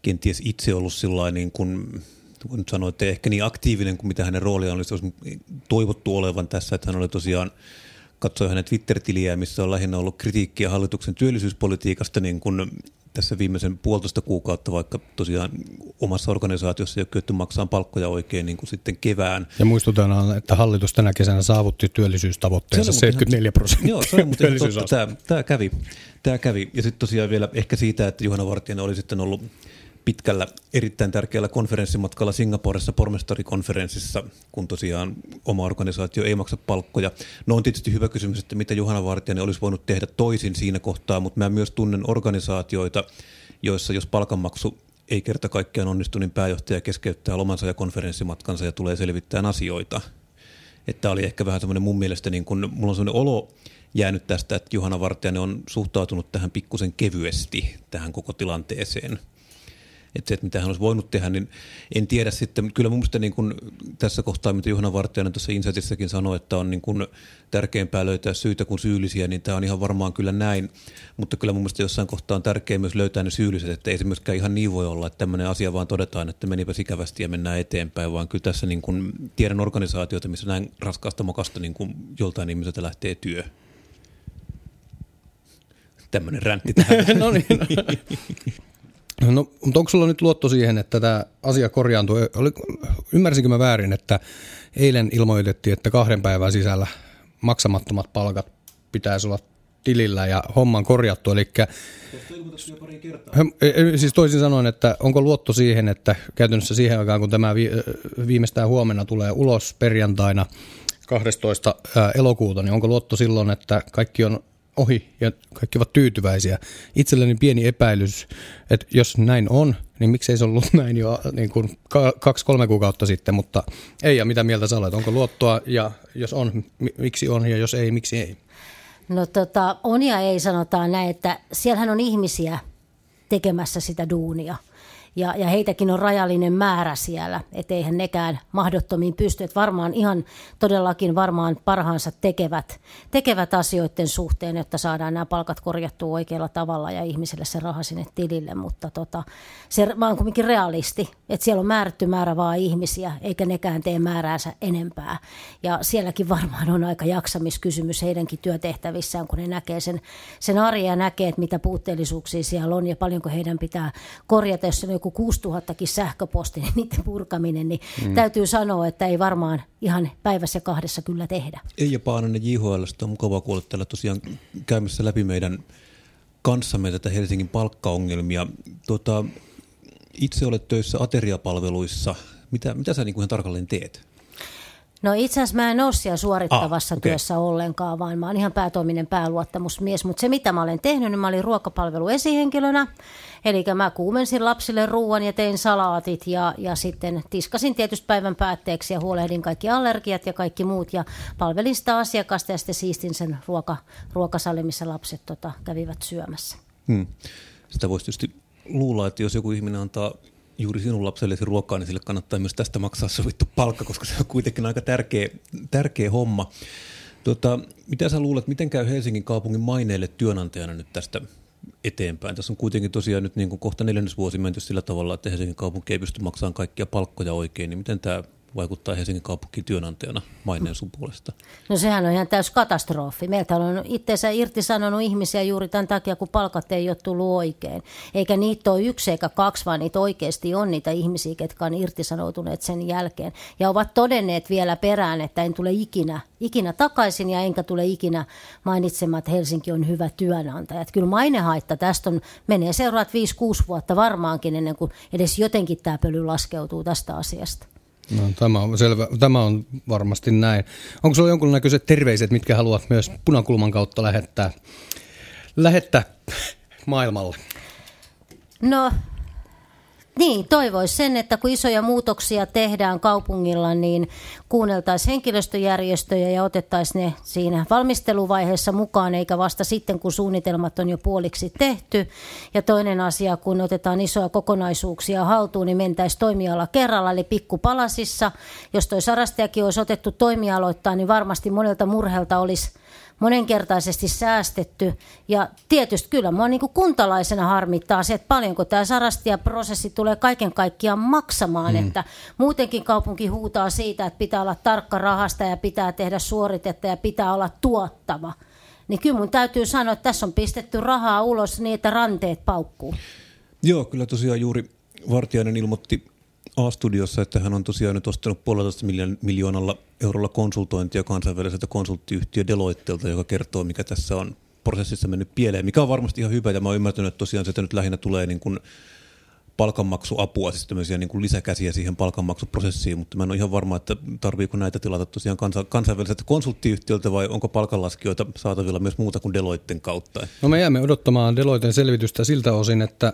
kenties itse ollut sillä niin kuin, kun nyt sanoitte, ehkä niin aktiivinen kuin mitä hänen roolia olisi toivottu olevan tässä, että hän oli tosiaan katsoi hänen Twitter-tiliä, missä on lähinnä ollut kritiikkiä hallituksen työllisyyspolitiikasta niin kuin tässä viimeisen puolitoista kuukautta, vaikka tosiaan omassa organisaatiossa ei ole kyetty maksamaan palkkoja oikein niin kuin sitten kevään. Ja muistutetaan, että hallitus tänä kesänä saavutti työllisyystavoitteensa 74 prosenttia. Joo, se on mutta totta. Tämä, tämä, kävi, tämä kävi. Ja sitten tosiaan vielä ehkä siitä, että Juhana Vartijainen oli sitten ollut pitkällä erittäin tärkeällä konferenssimatkalla Singaporessa pormestarikonferenssissa, kun tosiaan oma organisaatio ei maksa palkkoja. No on tietysti hyvä kysymys, että mitä Juhana Vartijainen olisi voinut tehdä toisin siinä kohtaa, mutta mä myös tunnen organisaatioita, joissa jos palkanmaksu ei kerta kaikkiaan onnistu, niin pääjohtaja keskeyttää lomansa ja konferenssimatkansa ja tulee selvittämään asioita. Että oli ehkä vähän semmoinen mun mielestä, niin kun, mulla on semmoinen olo jäänyt tästä, että Juhana Vartijainen on suhtautunut tähän pikkusen kevyesti, tähän koko tilanteeseen – että se, että mitä hän olisi voinut tehdä, niin en tiedä sitten. Kyllä mun mielestä niin kuin tässä kohtaa, mitä Juhana Vartijainen tuossa Insightissakin sanoi, että on niin kuin tärkeämpää löytää syitä kuin syyllisiä, niin tämä on ihan varmaan kyllä näin. Mutta kyllä mun mielestä jossain kohtaa on tärkeää myös löytää ne syylliset, että ei se myöskään ihan niin voi olla, että tämmöinen asia vaan todetaan, että menipä ikävästi ja mennään eteenpäin, vaan kyllä tässä niin kuin tiedän organisaatioita, missä näin raskaasta mokasta niin kuin joltain ihmiseltä lähtee työ tämmöinen räntti tähän. no niin. No. No, mutta onko sulla nyt luotto siihen, että tämä asia korjaantuu? Oli, ymmärsinkö mä väärin, että eilen ilmoitettiin, että kahden päivän sisällä maksamattomat palkat pitäisi olla tilillä ja homman korjattu. Eli, e, e, siis toisin sanoen, että onko luotto siihen, että käytännössä siihen aikaan, kun tämä viimeistään huomenna tulee ulos perjantaina 12. elokuuta, niin onko luotto silloin, että kaikki on ohi ja kaikki ovat tyytyväisiä. Itselleni pieni epäilys, että jos näin on, niin miksei se ollut näin jo niin kuin kaksi-kolme kuukautta sitten, mutta ei ja mitä mieltä sä olet, onko luottoa ja jos on, miksi on ja jos ei, miksi ei? No tota, on ja ei sanotaan näin, että siellähän on ihmisiä tekemässä sitä duunia – ja, ja heitäkin on rajallinen määrä siellä, etteihän nekään mahdottomiin pysty. Että varmaan ihan todellakin varmaan parhaansa tekevät, tekevät asioiden suhteen, että saadaan nämä palkat korjattua oikealla tavalla ja ihmiselle se raha sinne tilille, mutta tota, se, mä oon kuitenkin realisti, että siellä on määrätty määrä vaan ihmisiä, eikä nekään tee määräänsä enempää. Ja sielläkin varmaan on aika jaksamiskysymys heidänkin työtehtävissään, kun ne näkee sen, sen arjen ja näkee, että mitä puutteellisuuksia siellä on ja paljonko heidän pitää korjata, jos on joku 6000 sähköposti, niin niiden purkaminen, niin mm. täytyy sanoa, että ei varmaan ihan päivässä kahdessa kyllä tehdä. Eija Paananen JHLstä on mukava kuulla täällä tosiaan käymässä läpi meidän kanssamme tätä Helsingin palkkaongelmia. Tota, itse olet töissä ateriapalveluissa. Mitä, mitä sä niin kuin tarkalleen teet? No itse asiassa mä en ole siellä suorittavassa ah, okay. työssä ollenkaan, vaan mä oon ihan päätoiminen pääluottamusmies. Mutta se mitä mä olen tehnyt, niin mä olin ruokapalvelu esihenkilönä. Eli mä kuumensin lapsille ruoan ja tein salaatit ja, ja sitten tiskasin tietysti päivän päätteeksi ja huolehdin kaikki allergiat ja kaikki muut. Ja palvelin sitä asiakasta ja sitten siistin sen ruoka, ruokasali, missä lapset tota, kävivät syömässä. Hmm. Sitä voisi tietysti luulla, että jos joku ihminen antaa juuri sinun lapsellesi ruokaa, niin sille kannattaa myös tästä maksaa sovittu palkka, koska se on kuitenkin aika tärkeä, tärkeä homma. Tota, mitä sä luulet, miten käy Helsingin kaupungin maineelle työnantajana nyt tästä eteenpäin? Tässä on kuitenkin tosiaan nyt niin kuin kohta neljännesvuosi menty sillä tavalla, että Helsingin kaupunki ei pysty maksamaan kaikkia palkkoja oikein, niin miten tämä vaikuttaa Helsingin kaupunkiin työnantajana maineen sun puolesta? No sehän on ihan täys katastrofi. Meiltä on itseensä irtisanonut ihmisiä juuri tämän takia, kun palkat ei ole tullut oikein. Eikä niitä ole yksi eikä kaksi, vaan niitä oikeasti on niitä ihmisiä, jotka on irtisanoutuneet sen jälkeen. Ja ovat todenneet vielä perään, että en tule ikinä, ikinä takaisin ja enkä tule ikinä mainitsemaan, että Helsinki on hyvä työnantaja. Että kyllä mainehaitta tästä on, menee seuraavat 5-6 vuotta varmaankin ennen kuin edes jotenkin tämä pöly laskeutuu tästä asiasta. No, tämä on selvä. Tämä on varmasti näin. Onko sinulla jonkunnäköiset terveiset, mitkä haluat myös punakulman kautta lähettää, lähettää maailmalle? No niin, toivoisi sen, että kun isoja muutoksia tehdään kaupungilla, niin kuunneltaisiin henkilöstöjärjestöjä ja otettaisiin ne siinä valmisteluvaiheessa mukaan, eikä vasta sitten, kun suunnitelmat on jo puoliksi tehty. Ja toinen asia, kun otetaan isoja kokonaisuuksia haltuun, niin mentäisiin toimiala kerralla, eli pikkupalasissa. Jos toi sarastajakin olisi otettu toimialoittaa, niin varmasti monelta murhelta olisi monenkertaisesti säästetty. Ja tietysti kyllä mua niin kuin kuntalaisena harmittaa se, että paljonko tämä sarastia-prosessi tulee kaiken kaikkiaan maksamaan. Mm. Että muutenkin kaupunki huutaa siitä, että pitää olla tarkka rahasta ja pitää tehdä suoritetta ja pitää olla tuottava. Niin kyllä mun täytyy sanoa, että tässä on pistetty rahaa ulos niin, että ranteet paukkuu. Joo, kyllä tosiaan juuri Vartiainen ilmoitti A-studiossa, että hän on tosiaan nyt ostanut puolitoista miljoonalla eurolla konsultointia kansainväliseltä konsulttiyhtiö Deloittelta, joka kertoo, mikä tässä on prosessissa mennyt pieleen, mikä on varmasti ihan hyvä. Ja mä oon ymmärtänyt, että tosiaan se nyt lähinnä tulee niin kuin palkanmaksuapua, siis tämmöisiä niin kuin lisäkäsiä siihen palkanmaksuprosessiin, mutta mä en ole ihan varma, että tarviiko näitä tilata tosiaan kansa, kansainväliseltä konsulttiyhtiöltä vai onko palkanlaskijoita saatavilla myös muuta kuin Deloitten kautta? No me jäämme odottamaan Deloitten selvitystä siltä osin, että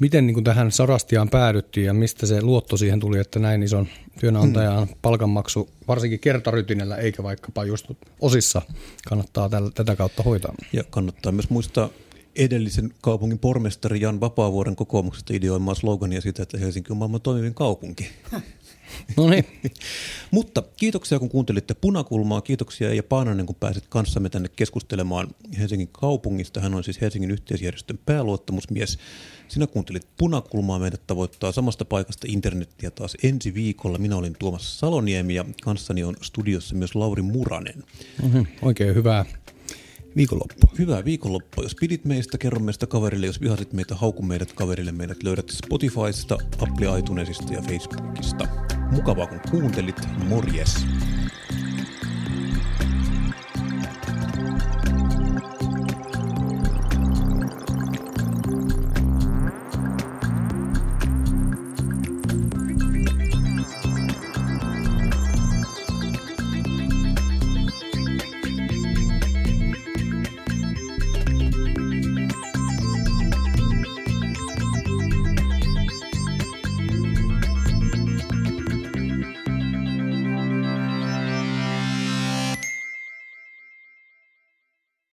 Miten niin kuin tähän Sarastiaan päädyttiin ja mistä se luotto siihen tuli, että näin ison työnantajan hmm. palkanmaksu, varsinkin kertarytinellä eikä vaikkapa just osissa, kannattaa täl, tätä kautta hoitaa? Ja kannattaa myös muistaa edellisen kaupungin pormestari Jan Vapaavuoren kokoomuksesta ideoimaa slogania siitä, että Helsinki on maailman toimivin kaupunki. No niin. Mutta kiitoksia kun kuuntelitte Punakulmaa. Kiitoksia ja Paananen kun pääsit kanssamme tänne keskustelemaan Helsingin kaupungista. Hän on siis Helsingin yhteisjärjestön pääluottamusmies. Sinä kuuntelit Punakulmaa. Meidät tavoittaa samasta paikasta internettiä taas ensi viikolla. Minä olin Tuomas Saloniemi ja kanssani on studiossa myös Lauri Muranen. Mm-hmm. Oikein hyvää viikonloppua. Hyvää viikonloppua. Jos pidit meistä, kerro meistä kaverille. Jos vihasit meitä, hauku meidät kaverille. Meidät löydät Spotifysta, Apple iTunesista ja Facebookista. Mukavaa kun kuuntelit. Morjes!